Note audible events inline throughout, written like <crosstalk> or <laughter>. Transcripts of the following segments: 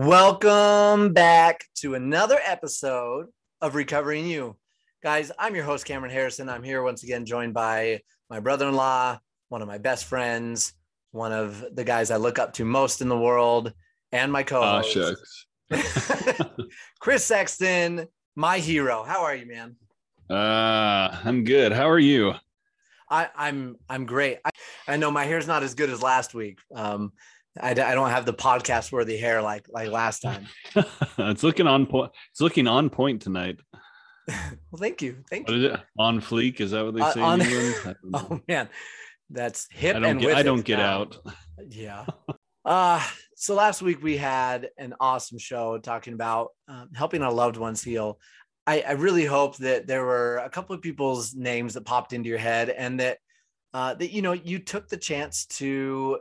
Welcome back to another episode of Recovering You. Guys, I'm your host, Cameron Harrison. I'm here once again, joined by my brother in law, one of my best friends, one of the guys I look up to most in the world, and my co host, shucks. <laughs> Chris Sexton, my hero. How are you, man? Ah, I'm good. How are you? I, I'm I'm great. I, I know my hair's not as good as last week. Um, I, I don't have the podcast worthy hair like like last time. <laughs> it's looking on point. It's looking on point tonight. <laughs> Well, thank you, thank What you. On fleek? Is that what they Uh, say on- in <laughs> England? I don't know. Oh man, that's hip I don't and get. I don't get now. out. Yeah. Uh, so last week we had an awesome show talking about um, helping our loved ones heal. I, I really hope that there were a couple of people's names that popped into your head and that uh, that you know you took the chance to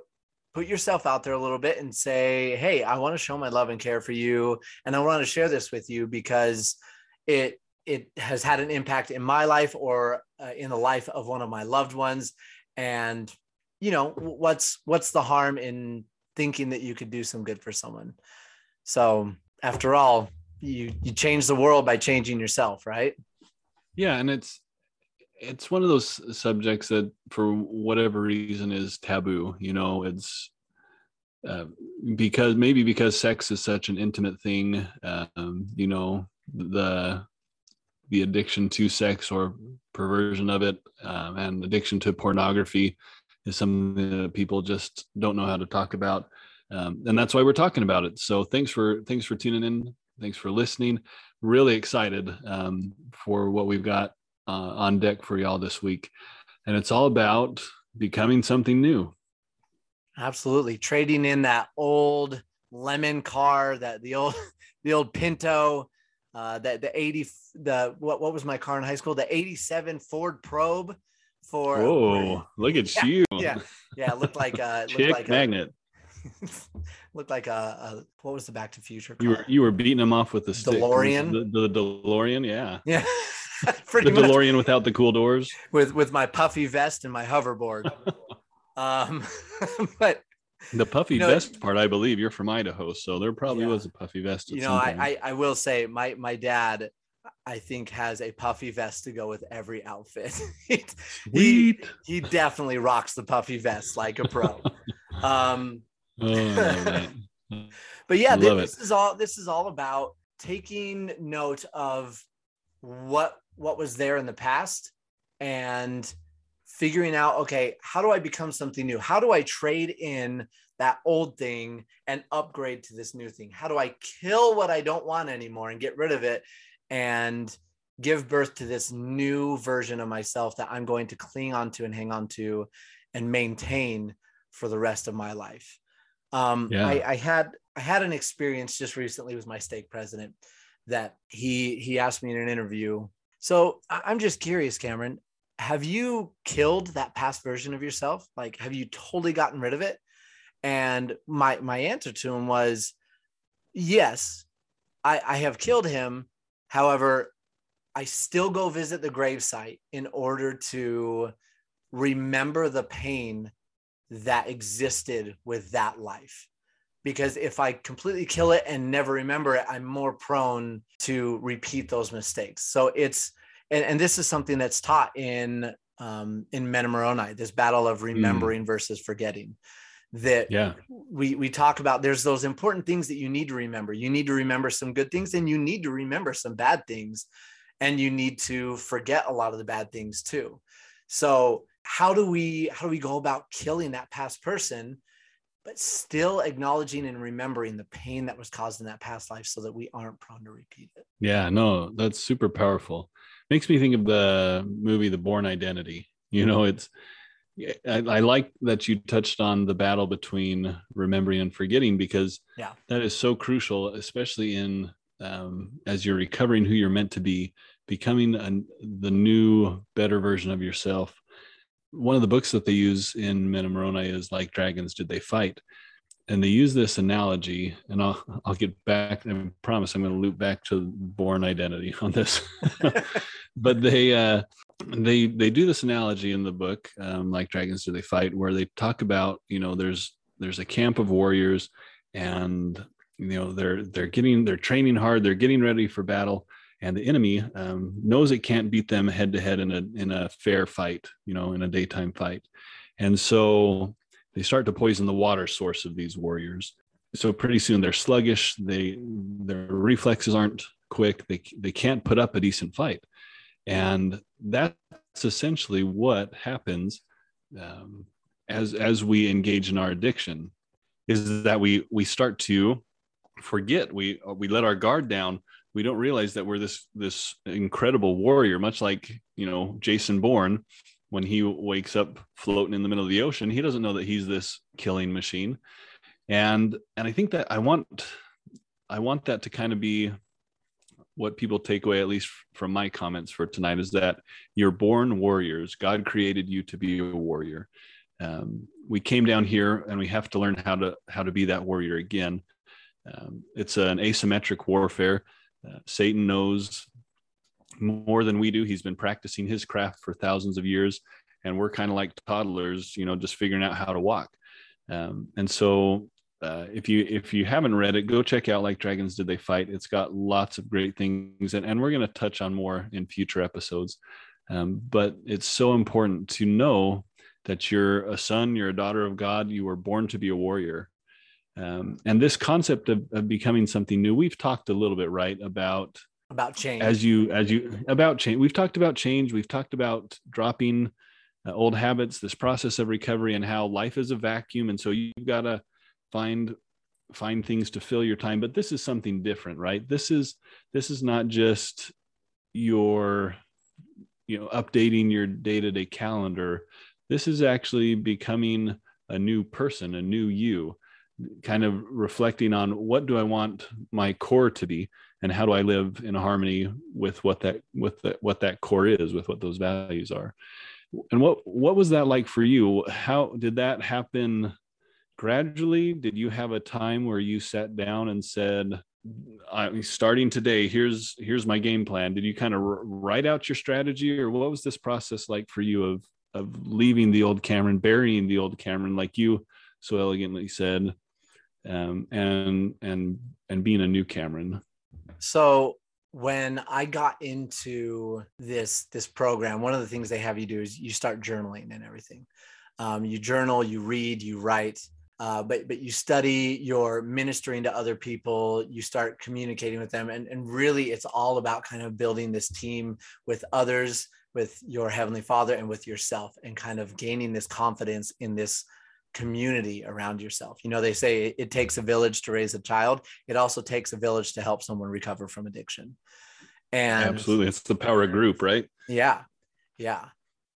put yourself out there a little bit and say, "Hey, I want to show my love and care for you, and I want to share this with you because it it has had an impact in my life or uh, in the life of one of my loved ones." And you know what's what's the harm in thinking that you could do some good for someone so after all you you change the world by changing yourself right Yeah, and it's it's one of those subjects that, for whatever reason, is taboo. You know, it's uh, because maybe because sex is such an intimate thing. Um, you know, the the addiction to sex or perversion of it, um, and addiction to pornography is something that people just don't know how to talk about, um, and that's why we're talking about it. So thanks for thanks for tuning in. Thanks for listening. Really excited um, for what we've got uh, on deck for y'all this week, and it's all about becoming something new. absolutely trading in that old lemon car that the old <laughs> the old pinto uh that the 80 the what what was my car in high school the 87 ford probe for Oh, <laughs> look at Yeah, you! yeah yeah it looked like uh it chick looked like a magnet. a, <laughs> looked like a, a what was the back to future You were you were beating them off with the stick. DeLorean? The, the DeLorean, yeah. yeah <laughs> The pretty much DeLorean without the cool doors. with with my puffy vest and my hoverboard. <laughs> um, <laughs> but The puffy You know, vest part, I believe you're from Idaho, so there probably Yeah. was a puffy vest. At you know, I. I I will say my my dad, I think has a puffy vest to go with every outfit. he, Sweet. he definitely rocks the puffy vest like a pro. um, Oh, but yeah, thi- Love this is all this is all about taking note of what what was there in the past and figuring out okay how do i become something new how do i trade in that old thing and upgrade to this new thing how do i kill what i don't want anymore and get rid of it and give birth to this new version of myself that i'm going to cling on to and hang on to and maintain for the rest of my life um, Yeah. I, I had I had an experience just recently with my stake president that he he asked me in an interview. So I'm just curious, Cameron, have you killed that past version of yourself? Like, have you totally gotten rid of it? And my my answer to him was, yes, I, I have killed him. However, I still go visit the gravesite in order to remember the pain that existed with that life because if I completely kill it and never remember it, I'm more prone to repeat those mistakes. So it's and, and this is something that's taught in um, in Mena Moroni, this battle of remembering versus forgetting. That Yeah. we we talk about there's those important things that you need to remember. You need to remember some good things and you need to remember some bad things. And you need to forget a lot of the bad things too. So how do we how do we go about killing that past person but still acknowledging and remembering the pain that was caused in that past life so that we aren't prone to repeat it. Yeah, no, that's super powerful. Makes me think of the movie The Bourne Identity. You know, it's I, I like that you touched on the battle between remembering and forgetting because Yeah. that is so crucial, especially in um, as you're recovering who you're meant to be, becoming a, the new, better version of yourself. One of the books that they use in Mena Moroni is like dragons did they fight, and they use this analogy, and I'll I'll get back. I promise I'm going to loop back to Bourne Identity on this, <laughs> but they uh, they they do this analogy in the book, um, like dragons do they fight, where they talk about you know there's there's a camp of warriors, and you know they're they're getting they're training hard they're getting ready for battle and the enemy um, knows it can't beat them head to head in a in a fair fight you know in a daytime fight. And so they start to poison the water source of these warriors. So pretty soon they're sluggish. They their reflexes aren't quick. They they can't put up a decent fight. And that's essentially what happens um, as as we engage in our addiction is that we we start to forget. We we let our guard down we don't realize that we're this this incredible warrior much like you know jason bourne when he wakes up floating in the middle of the ocean he doesn't know that he's this killing machine. And and i think that i want i want that to kind of be what people take away at least from my comments for tonight is that you're born warriors. God created you to be a warrior. Um, we came down here and we have to learn how to how to be that warrior again. Um, it's an asymmetric warfare uh, satan knows more than we do. He's been practicing his craft for thousands of years and we're kind of like toddlers you know just figuring out how to walk. Um, and so uh, if you if you haven't read it go check out like dragons did they fight. It's got lots of great things and, and we're going to touch on more in future episodes. Um, but it's so important to know that you're a son you're a daughter of god you were born to be a warrior um, and this concept of, of becoming something new we've talked a little bit right about about change. as you as you about change. We've talked about change. We've talked about dropping uh, old habits this process of recovery and how life is a vacuum. And so you've got to find find things to fill your time. But this is something different right? This is this is not just your you know updating your day-to-day calendar. This is actually becoming a new person a new you kind of reflecting on what do i want my core to be and how do i live in harmony with what that with the, what that core is with what those values are. And what what was that like for you? How did that happen gradually? Did you have a time where you sat down and said I'm starting today. Here's here's my game plan. Did you kind of write out your strategy or what was this process like for you of of leaving the old cameron burying the old cameron like you so elegantly said um, and and and being a new cameron so when I got into this this program, one of the things they have you do is you start journaling and everything. Um, you journal, you read, you write, uh, but but you study. You're ministering to other people. You start communicating with them, and and really, it's all about kind of building this team with others, with your heavenly Father, and with yourself, and kind of gaining this confidence in this community around yourself. You know, they say it takes a village to raise a child. It also takes a village to help someone recover from addiction. And absolutely, it's the power of group, right? Yeah, yeah.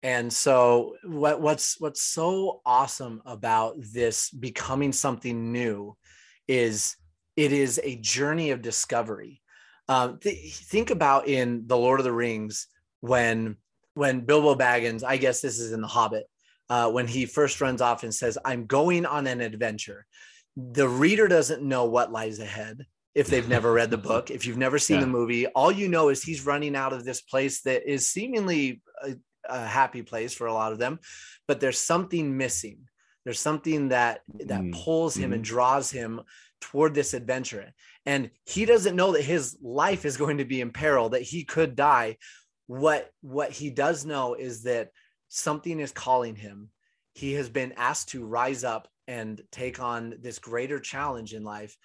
And so, what, what's what's so awesome about this becoming something new is it is a journey of discovery. Um, th- think about in the Lord of the Rings when when Bilbo Baggins, I guess this is in the Hobbit, uh, when he first runs off and says, I'm going on an adventure. The reader doesn't know what lies ahead if they've never read the <laughs> book. If you've never seen yeah. the movie, all you know is he's running out of this place that is seemingly a, a, happy place for a lot of them, but there's something missing. There's something that that mm. pulls him mm. and draws him toward this adventure. And he doesn't know that his life is going to be in peril, that he could die. What what he does know is that something is calling him. He has been asked to rise up and take on this greater challenge in life.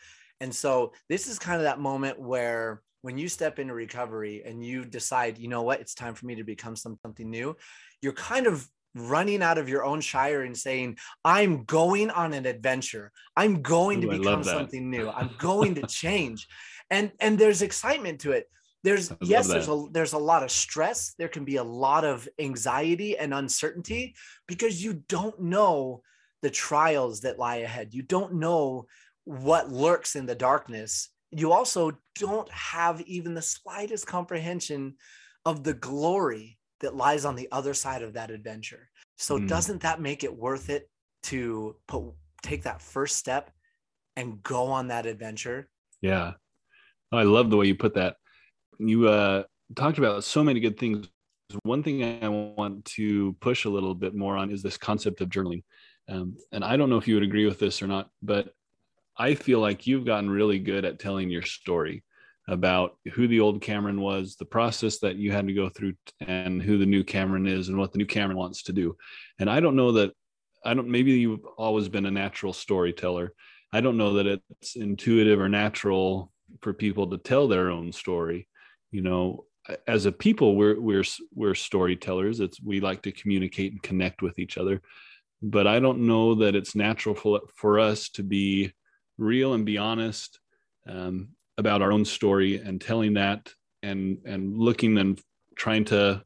And so this is kind of that moment where when you step into recovery and you decide, you know what, it's time for me to become something new, you're kind of running out of your own shire and saying, I'm going on an adventure. I'm going Ooh, to become something new. I'm going to change. And and there's excitement to it there's yes there's a there's a lot of stress. There can be a lot of anxiety and uncertainty because you don't know the trials that lie ahead. You don't know what lurks in the darkness. You also don't have even the slightest comprehension of the glory that lies on the other side of that adventure. So mm. doesn't that make it worth it to put take that first step and go on that adventure? Yeah. I love the way you put that you uh, talked about so many good things. One thing I want to push a little bit more on is this concept of journaling. Um, and I don't know if you would agree with this or not, but I feel like you've gotten really good at telling your story about who the old Cameron was, the process that you had to go through, and who the new Cameron is, and what the new Cameron wants to do. And I don't know that I don't. Maybe you've always been a natural storyteller. I don't know that it's intuitive or natural for people to tell their own story. You know, as a people, we're we're we're storytellers. It's we like to communicate and connect with each other. But I don't know that it's natural for for us to be real and be honest um, about our own story and telling that and and looking and trying to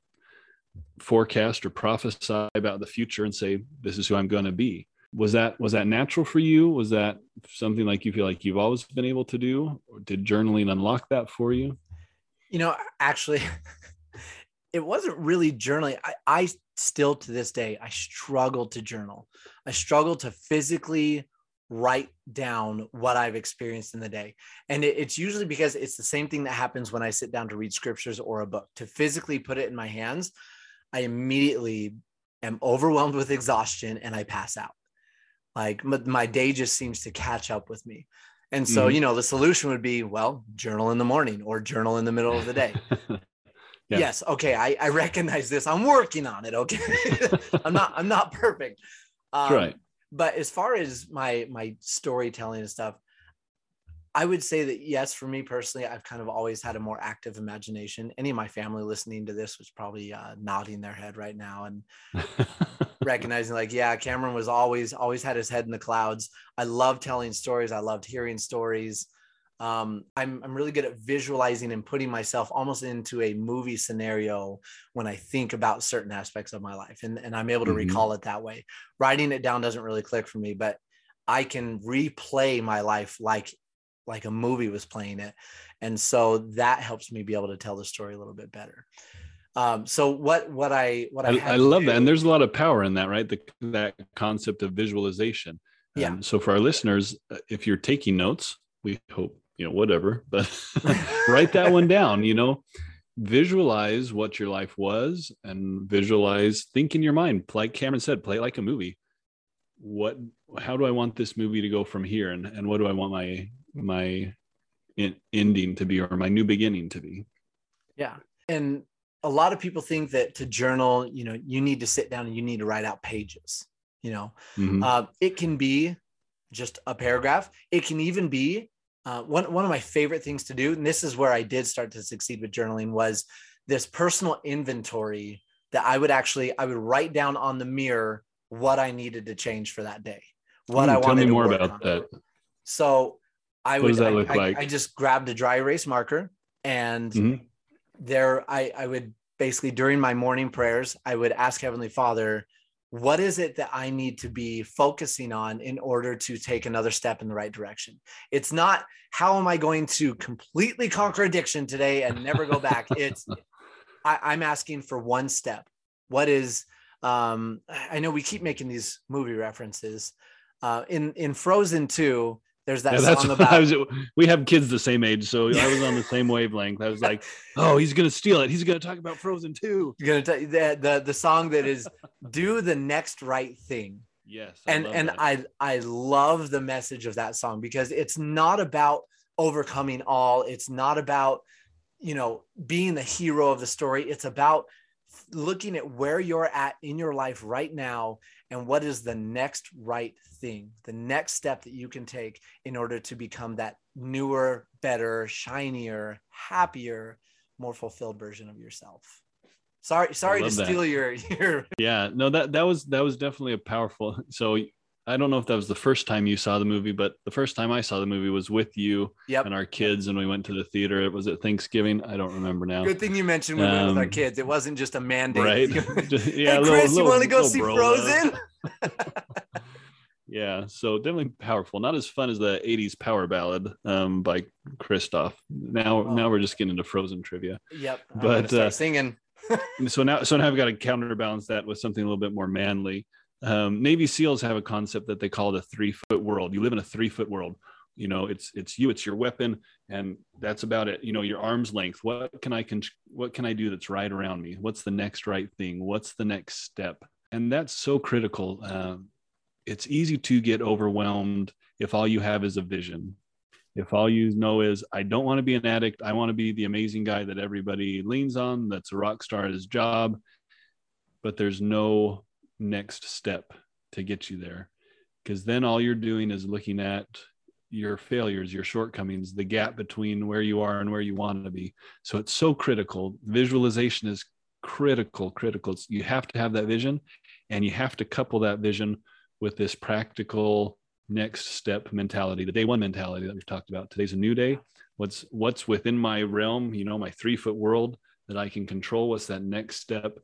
forecast or prophesy about the future and say this is who i'm going to be was that was that natural for you was that something like you feel like you've always been able to do or did journaling unlock that for you you know actually <laughs> it wasn't really journaling I, I still to this day i struggle to journal i struggle to physically write down what I've experienced in the day. And it, it's usually because it's the same thing that happens when I sit down to read scriptures or a book. To physically put it in my hands, I immediately am overwhelmed with exhaustion and I pass out. Like my, my day just seems to catch up with me. And so, mm-hmm. you know, the solution would be, well, journal in the morning or journal in the middle of the day. <laughs> yeah. Yes. Okay. I, I recognize this. I'm working on it. Okay. <laughs> I'm not, I'm not perfect. Um, right but as far as my my storytelling and stuff i would say that yes for me personally i've kind of always had a more active imagination any of my family listening to this was probably uh, nodding their head right now and <laughs> recognizing like yeah cameron was always always had his head in the clouds i love telling stories i loved hearing stories um, I'm, I'm really good at visualizing and putting myself almost into a movie scenario when I think about certain aspects of my life. And, and I'm able to mm-hmm. recall it that way. Writing it down doesn't really click for me, but I can replay my life like like a movie was playing it. And so that helps me be able to tell the story a little bit better. Um, so what what I what I I, I love do, that, and there's a lot of power in that, right? The, that concept of visualization. Yeah. Um, so for our listeners, uh, if you're taking notes, we hope you know whatever <laughs> but <laughs> write that one down you know visualize what your life was and visualize think in your mind like cameron said play like a movie what how do i want this movie to go from here and, and what do i want my my in, ending to be or my new beginning to be yeah and a lot of people think that to journal you know you need to sit down and you need to write out pages you know mm-hmm. uh, it can be just a paragraph it can even be uh, one, one of my favorite things to do, and this is where I did start to succeed with journaling, was this personal inventory that I would actually I would write down on the mirror what I needed to change for that day, what Ooh, I wanted. Tell me more about on. that. So I what would. Does that look I, like? I, I, just grabbed a dry erase marker, and mm-hmm. There I I would basically during my morning prayers I would ask Heavenly Father, what is it that I need to be focusing on in order to take another step in the right direction? It's not how am I going to completely conquer addiction today and never go back. <laughs> it's I, am asking for one step. What is um I know we keep making these movie references. Uh in in Frozen 2, there's that yeah, song <laughs> about. Was, we have kids the same age, so I was on the same wavelength. I was like, <laughs> "Oh, he's gonna steal it. He's gonna talk about Frozen 2." You're gonna t- the, the the song that is "Do the Next Right Thing." Yes, I and and that. I I love the message of that song because it's not about overcoming all. It's not about you know being the hero of the story. It's about looking at where you're at in your life right now and what is the next right thing, the next step that you can take in order to become that newer, better, shinier, happier, more fulfilled version of yourself. Sorry, sorry to steal that. your <laughs> your. Yeah, no that that was that was definitely a powerful. So I don't know if that was the first time you saw the movie, but the first time I saw the movie was with you yep. and our kids, and we went to the theater. It was at Thanksgiving. I don't remember now. Good thing you mentioned we um, went with our um, kids. It wasn't just a mandate. Right? <laughs> <laughs> yeah, hey, Chris, little, you want to go see Frozen? <laughs> yeah, so definitely powerful. Not as fun as the '80s power ballad um, by Kristoff. Now, oh. now we're just getting into Frozen trivia. Yep, but uh, singing. so now, so now I've got to counterbalance that with something a little bit more manly um, Navy SEALs have a concept that they call the three foot world. You live in a three foot world. You know, it's it's you, it's your weapon, and that's about it. You know, your arm's length. What can I can what can I do that's right around me? What's the next right thing? What's the next step? And that's so critical. Um, it's easy to get overwhelmed if all you have is a vision. If all you know is, I don't want to be an addict, I want to be the amazing guy that everybody leans on, that's a rock star at his job, but there's no next step to get you there. Because then all you're doing is looking at your failures, your shortcomings, the gap between where you are and where you want to be. So it's so critical. Visualization is critical, critical. It's, you have to have that vision and you have to couple that vision with this practical next step mentality, the day one mentality that we've talked about. Today's a new day. What's what's within my realm, you know, my three foot world that I can control? What's that next step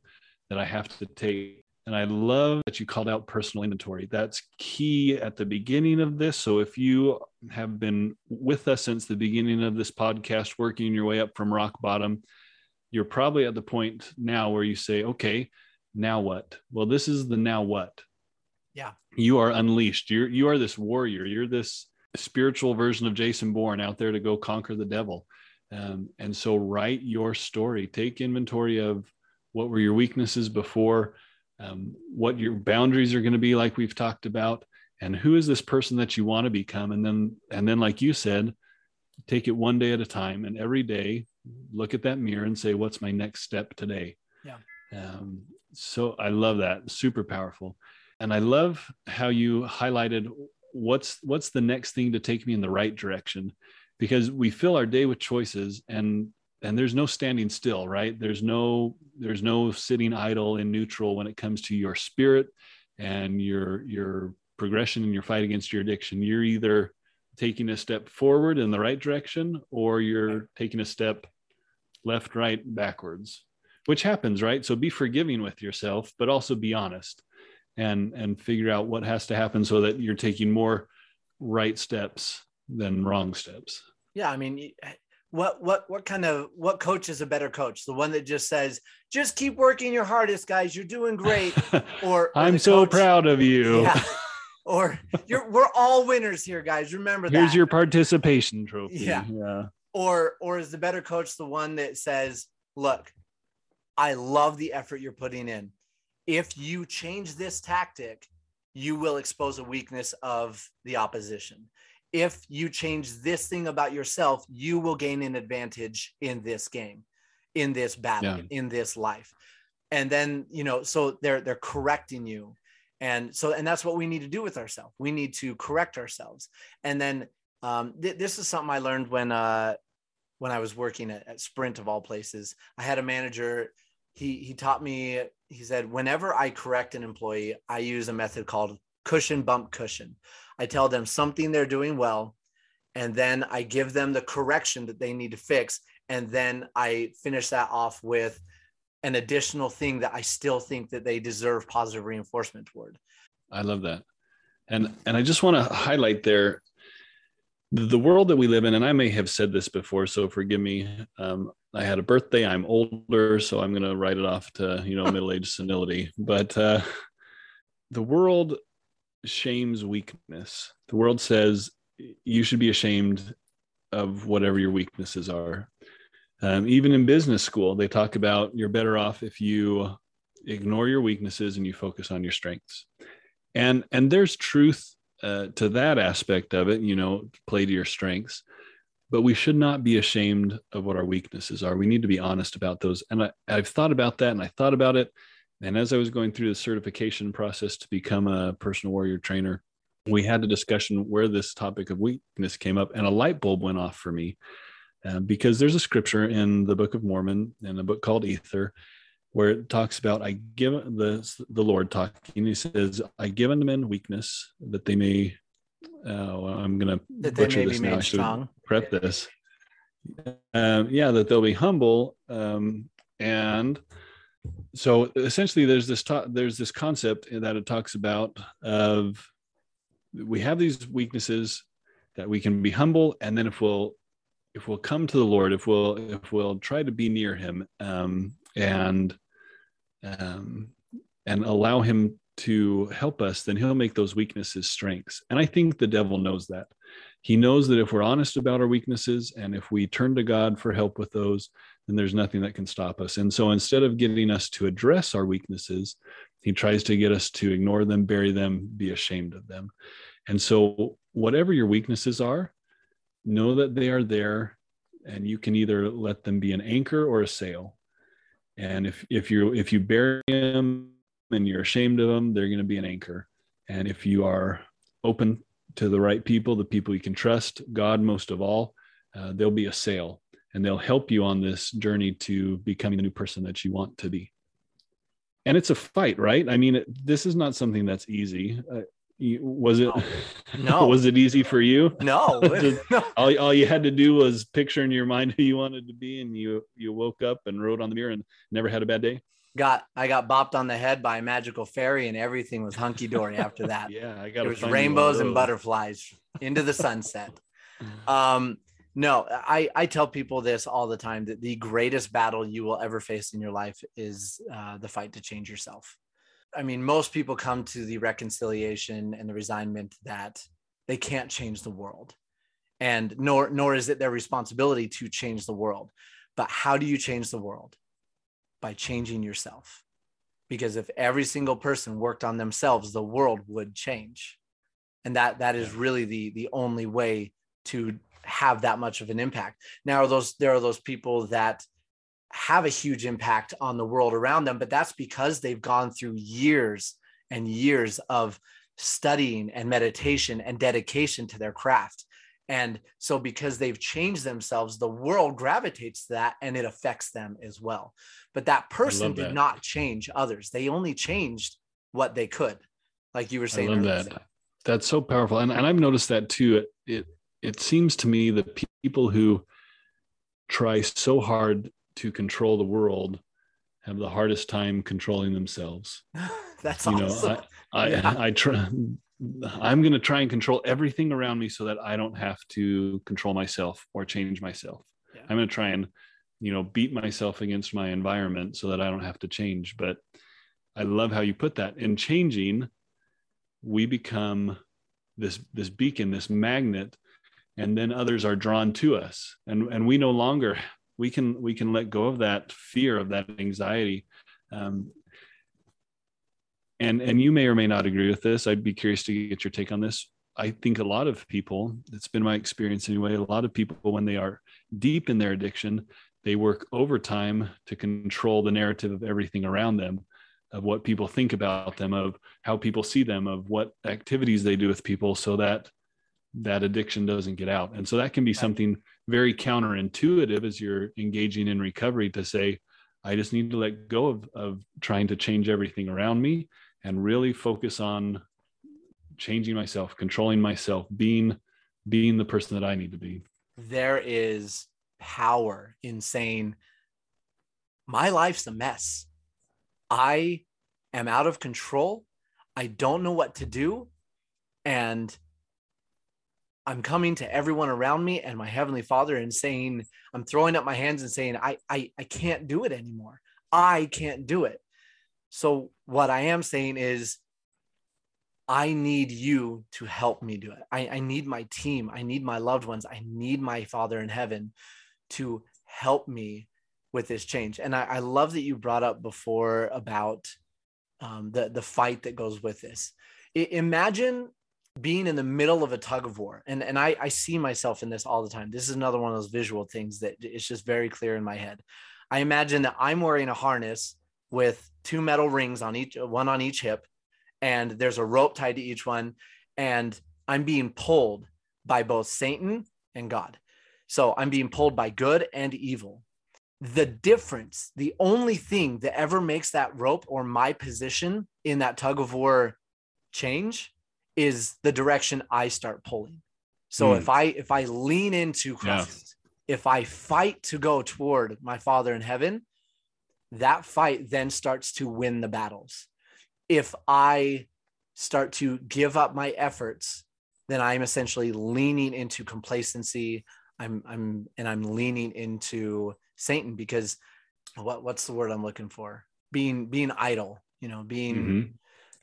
that I have to take? And I love that you called out personal inventory. That's key at the beginning of this. So if you have been with us since the beginning of this podcast, working your way up from rock bottom, you're probably at the point now where you say, okay, now what? Well, this is the now what. Yeah. You are unleashed. You're you are this warrior. You're this spiritual version of Jason Bourne out there to go conquer the devil. Um, and so write your story. Take inventory of what were your weaknesses before, um, what your boundaries are going to be, like we've talked about, and who is this person that you want to become. And then, and then, like you said, take it one day at a time. And every day, look at that mirror and say, "What's my next step today?" Yeah. Um, so I love that. Super powerful. And I love how you highlighted what's what's the next thing to take me in the right direction because we fill our day with choices and and there's no standing still right? There's no there's no sitting idle in neutral when it comes to your spirit and your your progression in your fight against your addiction. You're either taking a step forward in the right direction or you're taking a step left right backwards which happens right? So be forgiving with yourself but also be honest and and figure out what has to happen so that you're taking more right steps than wrong steps. Yeah i mean what what what kind of what coach is a better coach? The one that just says just keep working your hardest guys. You're doing great. <laughs> Or, or i'm so coach, proud of you. Yeah, <laughs> or you're we're all winners here guys. Remember that. here's your participation trophy. Yeah. Yeah. Or or is the better coach the one that says look i love the effort you're putting in. If you change this tactic, you will expose a weakness of the opposition. If you change this thing about yourself, you will gain an advantage in this game, in this battle, yeah. in this life. And then, you know, so they're they're correcting you. And so and that's what we need to do with ourselves. We need to correct ourselves. And then um, th- this is something I learned when uh, when I was working at, at Sprint of all places. I had a manager he he taught me he said whenever i correct an employee i use a method called cushion bump cushion i tell them something they're doing well and then i give them the correction that they need to fix and then i finish that off with an additional thing that i still think that they deserve positive reinforcement toward i love that and and i just want to highlight there the world that we live in and i may have said this before so forgive me um, I had a birthday. I'm older, so I'm going to write it off to you know middle age senility. But uh, the world shames weakness. The world says you should be ashamed of whatever your weaknesses are. Um, even in business school, they talk about you're better off if you ignore your weaknesses and you focus on your strengths. And and there's truth uh, to that aspect of it. You know, play to your strengths but we should not be ashamed of what our weaknesses are. We need to be honest about those. And I, have thought about that and I thought about it. And as I was going through the certification process to become a personal warrior trainer, we had a discussion where this topic of weakness came up, and a light bulb went off for me. Uh, because there's a scripture in the Book of Mormon, in a book called Ether, where it talks about I give the the Lord talking. He says, "I give unto men weakness that they may uh, well, I'm going to butcher this now. I should strong. prep this. Um, yeah, that they'll be humble. Um, and so essentially there's this, ta- there's this concept that it talks about of we have these weaknesses that we can be humble. And then if we'll, if we'll come to the Lord, if we'll, if we'll try to be near him, um, and, um, and allow him to help us, then he'll make those weaknesses strengths. And I think the devil knows that. He knows that if we're honest about our weaknesses and if we turn to God for help with those, then there's nothing that can stop us. And so instead of getting us to address our weaknesses, he tries to get us to ignore them, bury them, be ashamed of them. And so whatever your weaknesses are, know that they are there and you can either let them be an anchor or a sail. And if if you if you bury them and you're ashamed of them, they're going to be an anchor. And if you are open to the right people, the people you can trust, God most of all, uh, they'll be a sail and they'll help you on this journey to becoming the new person that you want to be. And it's a fight, right? I mean, it, this is not something that's easy. Uh, was it <laughs> no was it easy for you <laughs> no, <laughs> no. all, all you had to do was picture in your mind who you wanted to be and you you woke up and wrote on the mirror and never had a bad day got I got bopped on the head by a magical fairy and everything was hunky dory after that. yeah, I got it was rainbows and butterflies into the sunset. um, no, I I tell people this all the time that the greatest battle you will ever face in your life is uh, the fight to change yourself. I mean, most people come to the reconciliation and the resignment that they can't change the world, and nor nor is it their responsibility to change the world. But how do you change the world? by changing yourself. Because if every single person worked on themselves, the world would change. And that that is really the the only way to have that much of an impact. Now those there are those people that have a huge impact on the world around them, but that's because they've gone through years and years of studying and meditation and dedication to their craft. And so, because they've changed themselves, the world gravitates to that and it affects them as well. But that person did that. not change others, they only changed what they could. Like you were saying. I love that. That's so powerful. And, and I've noticed that too. It, it, seems to me that people who try so hard to control the world have the hardest time controlling themselves. <laughs> That's you awesome. know, I, I, yeah. I try I'm going to try and control everything around me so that I don't have to control myself or change myself. Yeah. I'm going to try and, you know, beat myself against my environment so that I don't have to change. But I love how you put that. In changing, we become this this beacon, this magnet, and then others are drawn to us, and and we no longer we can we can let go of that fear of that anxiety. Um, and and you may or may not agree with this. I'd be curious to get your take on this. I think a lot of people it's been my experience anyway a lot of people when they are deep in their addiction they work overtime to control the narrative of everything around them of what people think about them of how people see them of what activities they do with people so that that addiction doesn't get out and so that can be something very counterintuitive as you're engaging in recovery to say i just need to let go of, of trying to change everything around me and really focus on changing myself, controlling myself, being being the person that I need to be. There is power in saying my life's a mess. I am out of control. I don't know what to do and I'm coming to everyone around me and my heavenly father and saying I'm throwing up my hands and saying I I I can't do it anymore. I can't do it. So, what I am saying is, I need you to help me do it. I, I need my team. I need my loved ones. I need my Father in heaven to help me with this change. And I, I love that you brought up before about um, the, the fight that goes with this. I, imagine being in the middle of a tug of war. And, and I, I see myself in this all the time. This is another one of those visual things that it's just very clear in my head. I imagine that I'm wearing a harness with two metal rings on each one on each hip and there's a rope tied to each one and i'm being pulled by both satan and god so i'm being pulled by good and evil the difference the only thing that ever makes that rope or my position in that tug of war change is the direction i start pulling so mm. if i if i lean into christ yeah. if i fight to go toward my father in heaven that fight then starts to win the battles. If I start to give up my efforts, then I'm essentially leaning into complacency. I'm I'm and I'm leaning into Satan because what what's the word I'm looking for? Being being idle, you know, being mm-hmm.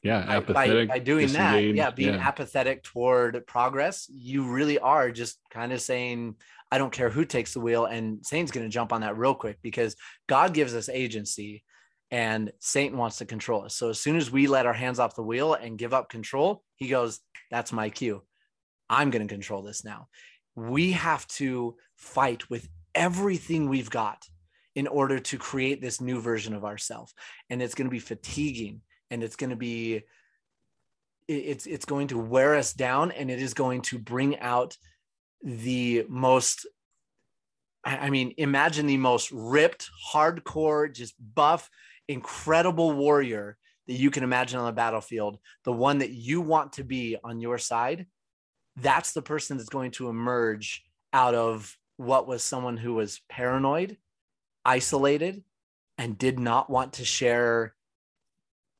Yeah, apathetic. By, by doing that, yeah, being yeah. apathetic toward progress, you really are just kind of saying, I don't care who takes the wheel. And Satan's going to jump on that real quick because God gives us agency and Satan wants to control us. So as soon as we let our hands off the wheel and give up control, he goes, That's my cue. I'm going to control this now. We have to fight with everything we've got in order to create this new version of ourselves. And it's going to be fatiguing and it's going to be it's it's going to wear us down and it is going to bring out the most I mean, imagine the most ripped, hardcore, just buff, incredible warrior that you can imagine on the battlefield, the one that you want to be on your side. That's the person that's going to emerge out of what was someone who was paranoid, isolated, and did not want to share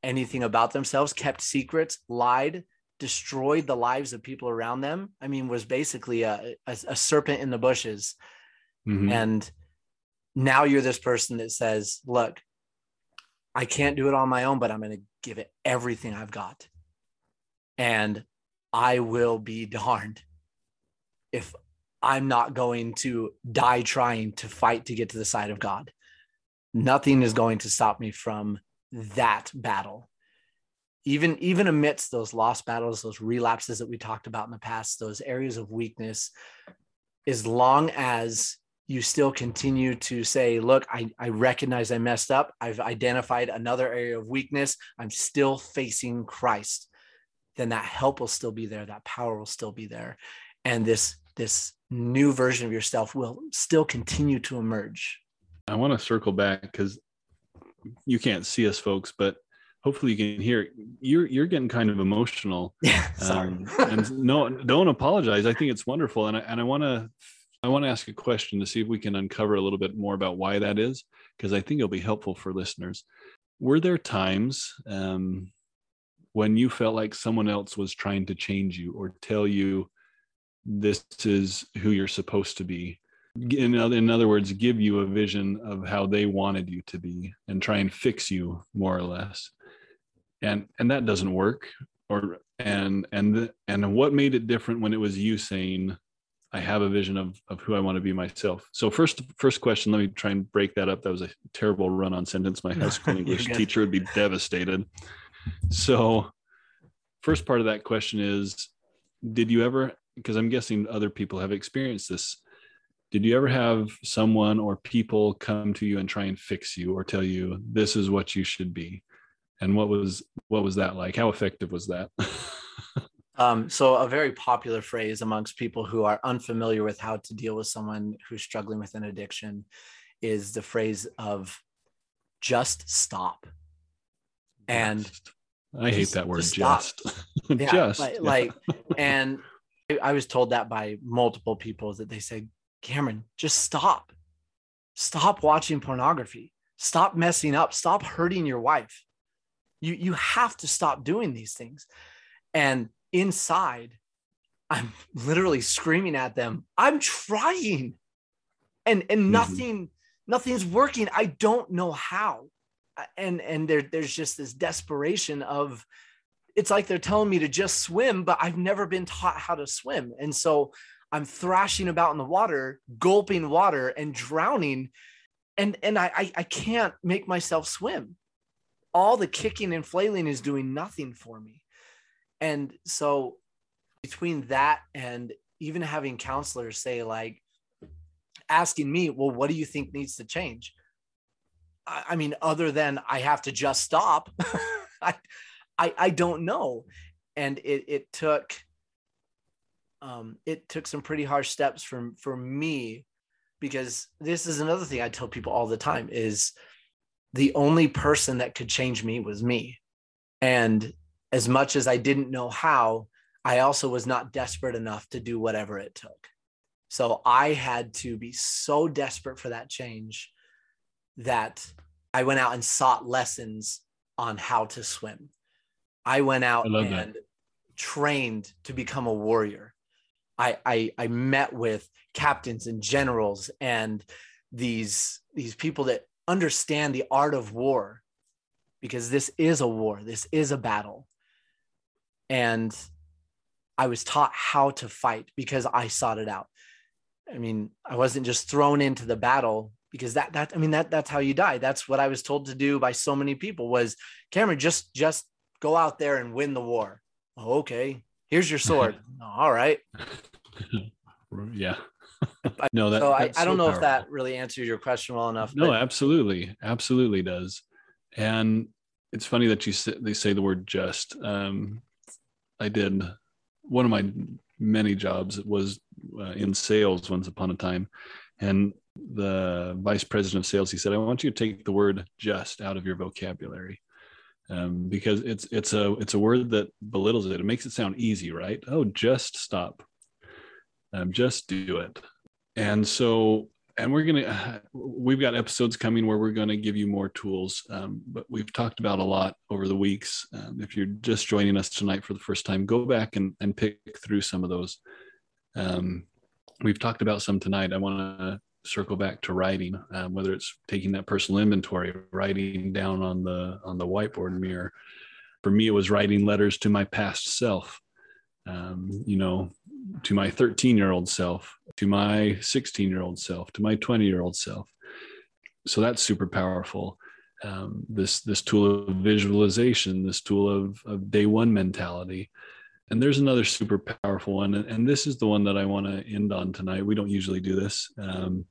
anything about themselves, kept secrets, lied, destroyed the lives of people around them. I mean, was basically a, a, a serpent in the bushes. Mm-hmm. And now you're this person that says, look, I can't do it on my own, but I'm going to give it everything I've got. And I will be <laughs> darned if I'm not going to die trying to fight to get to the side of God. Nothing is going to stop me from that battle. Even even amidst those lost battles, those relapses that we talked about in the past, those areas of weakness, as long as you still continue to say, look, I, I recognize I messed up. I've identified another area of weakness. I'm still facing Christ. Then that help will still be there. That power will still be there. And this, this new version of yourself will still continue to emerge. I want to circle back because you can't see us folks, but hopefully you can hear you're you're getting kind of emotional. <laughs> Yeah, sorry. Um, and no, don't apologize. I think it's wonderful, and I and I want to I want to ask a question to see if we can uncover a little bit more about why that is, because I think it'll be helpful for listeners. Were there times um, when you felt like someone else was trying to change you or tell you this is who you're supposed to be? In other, in other words, give you a vision of how they wanted you to be and try and fix you more or less. And and that doesn't work. Or and and the, and what made it different when it was you saying I have a vision of of who I want to be myself. So first first question, let me try and break that up. That was a terrible run on sentence. My high school <laughs> English teacher would be devastated. So first part of that question is did you ever because I'm guessing other people have experienced this. Did you ever have someone or people come to you and try and fix you or tell you this is what you should be? And what was what was that like? How effective was that? <laughs> Um, so, a very popular phrase amongst people who are unfamiliar with how to deal with someone who's struggling with an addiction is the phrase of just stop. And I hate that word, just. just. yeah, <laughs> just. Like, like <laughs> and I was told that by multiple people that they said, Cameron, just stop. Stop watching pornography. Stop messing up. Stop hurting your wife. You, you have to stop doing these things. And inside, I'm <laughs> literally screaming at them, I'm trying. And and mm-hmm. nothing, nothing's working. I don't know how. And and there, there's just this desperation of it's like they're telling me to just swim, but I've never been taught how to swim. And so I'm thrashing about in the water, gulping water and drowning. And and I I, I can't make myself swim. All the kicking and flailing is doing nothing for me. And so between that and even having counselors say like asking me, well, what do you think needs to change? I, I mean, other than I have to just stop, <laughs> I, I, I don't know. And it, it took, um, it took some pretty harsh steps from, for me, because this is another thing I tell people all the time is the only person that could change me was me. And as much as I didn't know how, I also was not desperate enough to do whatever it took. So I had to be so desperate for that change that I went out and sought lessons on how to swim. I went out I and that. trained to become a warrior. I, I I met with captains and generals and these these people that understand the art of war because this is a war. This is a battle and I was taught how to fight because I sought it out. I mean, I wasn't just thrown into the battle because that that I mean that that's how you die. That's what I was told to do by so many people was Cameron just just go out there and win the war. Oh, okay, Here's your <laughs> sword. All right. <laughs> yeah. no, that. So I, I don't so know powerful. if that really answers your question well enough. No, but... absolutely, absolutely does. And it's funny that you say, they say the word just. Um, I did one of my many jobs was uh, in sales once upon a time, and the vice president of sales he said, "I want you to take the word just out of your vocabulary." Um, because it's it's a it's a word that belittles it. It makes it sound easy, right? Oh, just stop, um, just do it. And so and we're going <sighs> to we've got episodes coming where we're going to give you more tools um, but we've talked about a lot over the weeks. Um, if you're just joining us tonight for the first time go back and, and pick through some of those. Um, we've talked about some tonight. I want to circle back to writing um, whether it's taking that personal inventory writing down on the on the whiteboard mirror. For me it was writing letters to my past self. Um, you know to my 13 year old self, to my 16 year old self, to my 20 year old self. So that's super powerful. Um, this this tool of visualization, this tool of, of day one mentality. And there's another super powerful one, and, this is the one that I want to end on tonight. We don't usually do this. Um,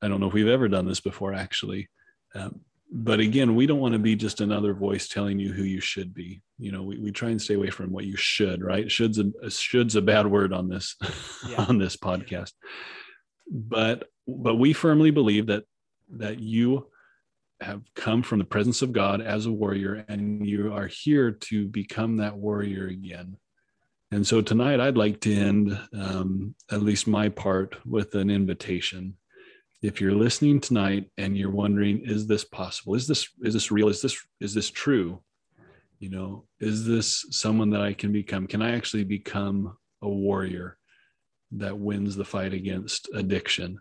I don't know if we've ever done this before, actually. Um, but again, we don't want to be just another voice telling you who you should be. You know, we, we try and stay away from what you should, right? Should's a should's a bad word on this <laughs> yeah. on this podcast. But but we firmly believe that that you have come from the presence of God as a warrior and you are here to become that warrior again. And so tonight I'd like to end um, at least my part with an invitation if you're listening tonight and you're wondering is this possible? Is this is this real? Is this is this true? You know is this someone that i can become? Can i actually become a warrior that wins the fight against addiction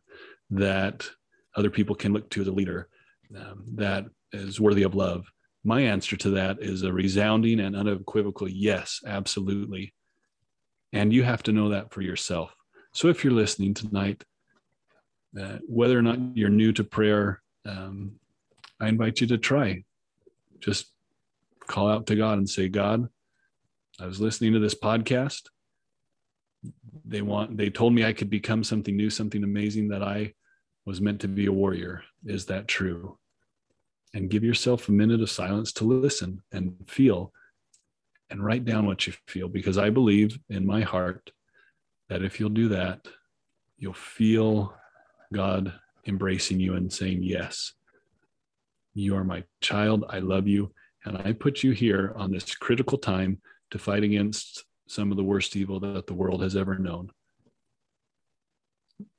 that other people can look to as a leader um, that is worthy of love? My answer to that is a resounding and unequivocal yes absolutely. And you have to know that for yourself. So if you're listening tonight whether or not you're new to prayer, um, I invite you to try. Just call out to God and say, God, I was listening to this podcast. They want they told me I could become something new, something amazing that I was meant to be a warrior. Is that true? And give yourself a minute of silence to listen and feel and write down what you feel because I believe in my heart that if you'll do that, you'll feel God embracing you and saying, Yes, you are my child. I love you. And I put you here on this critical time to fight against some of the worst evil that the world has ever known.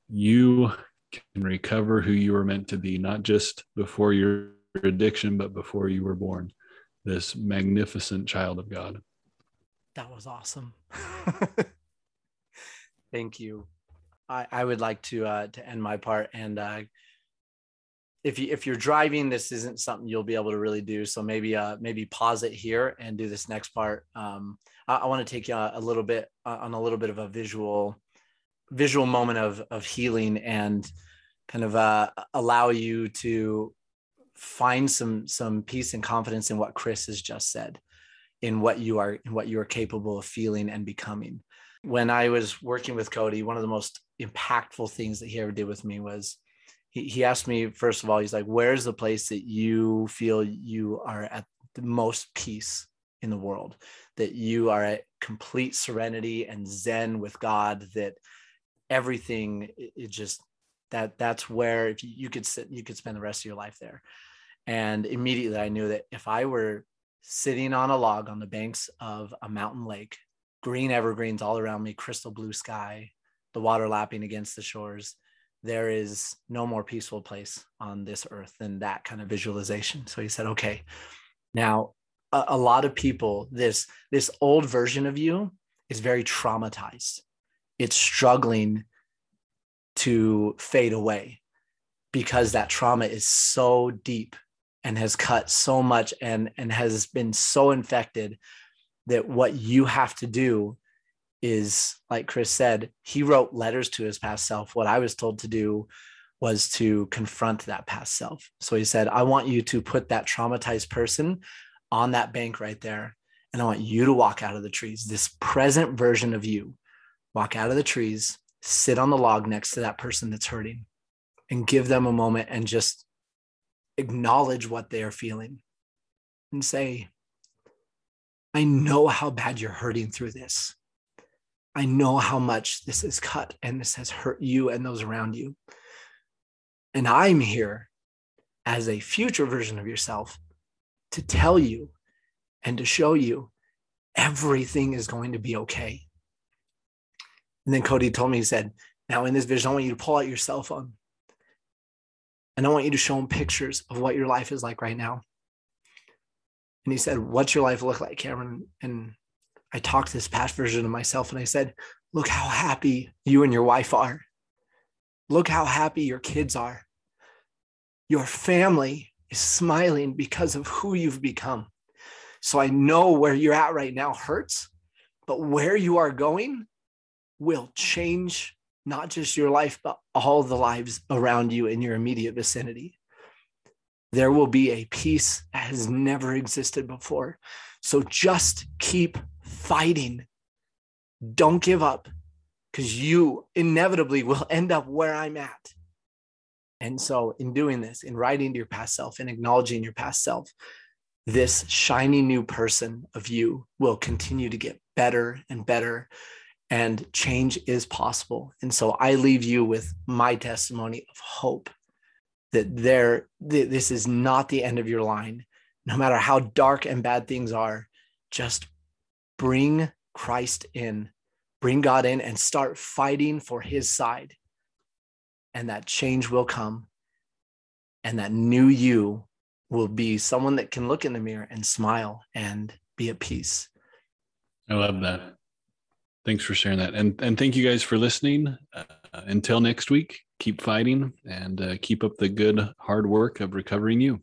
You can recover who you were meant to be, not just before your addiction, but before you were born, this magnificent child of God. That was awesome. <laughs> Thank you. I, I would like to uh, to end my part and uh, if you if you're driving this isn't something you'll be able to really do. So maybe uh maybe pause it here and do this next part. Um i, I want to take you a little bit uh, on a little bit of a visual visual moment of of healing and kind of uh allow you to find some some peace and confidence in what chris has just said in what you are in what you are capable of feeling and becoming when I was working with Cody, one of the most impactful things that he ever did with me was he, he asked me, first of all, he's like, Where's the place that you feel you are at the most peace in the world? That you are at complete serenity and zen with God, that everything it just that that's where if you could sit you could spend the rest of your life there and immediately i knew that if i were sitting on a log on the banks of a mountain lake green evergreens all around me, crystal blue sky, the water lapping against the shores. There is no more peaceful place on this earth than that kind of visualization. So he said, okay, now a, a lot of people, this, this old version of you is very traumatized. It's struggling to fade away because that trauma is so deep and has cut so much and and has been so infected that what you have to do is like Chris said, he wrote letters to his past self. What I was told to do was to confront that past self. So he said, I want you to put that traumatized person on that bank right there And I want you to walk out of the trees, this present version of you, walk out of the trees, sit on the log next to that person that's hurting, and give them a moment and just acknowledge what they are feeling and say, I know how bad you're hurting through this. I know how much this has cut and this has hurt you and those around you. And I'm here as a future version of yourself to tell you and to show you everything is going to be okay. And then Cody told me, he said, Now in this vision, I want you to pull out your cell phone and I want you to show him pictures of what your life is like right now. And he said, What's your life look like, Cameron? And I talked to this past version of myself and I said, Look how happy you and your wife are. Look how happy your kids are. Your family is smiling because of who you've become. So I know where you're at right now hurts, but where you are going will change not just your life, but all the lives around you in your immediate vicinity. There will be a peace that has never existed before. So just keep fighting. Don't give up because you inevitably will <laughs> end up where I'm at. And so, in doing this, in writing to your past self and acknowledging your past self, this shiny new person of you will continue to get better and better and change is possible. And so I leave you with my testimony of hope that there th- this is not the end of your line. No matter how dark and bad things are, just bring Christ in, bring God in and start fighting for his side. And that change will come. And that new you will be someone that can look in the mirror and smile and be at peace. I love that. Thanks for sharing that. And, and thank you guys for listening. Uh, until next week, keep fighting and uh, keep up the good hard work of recovering you.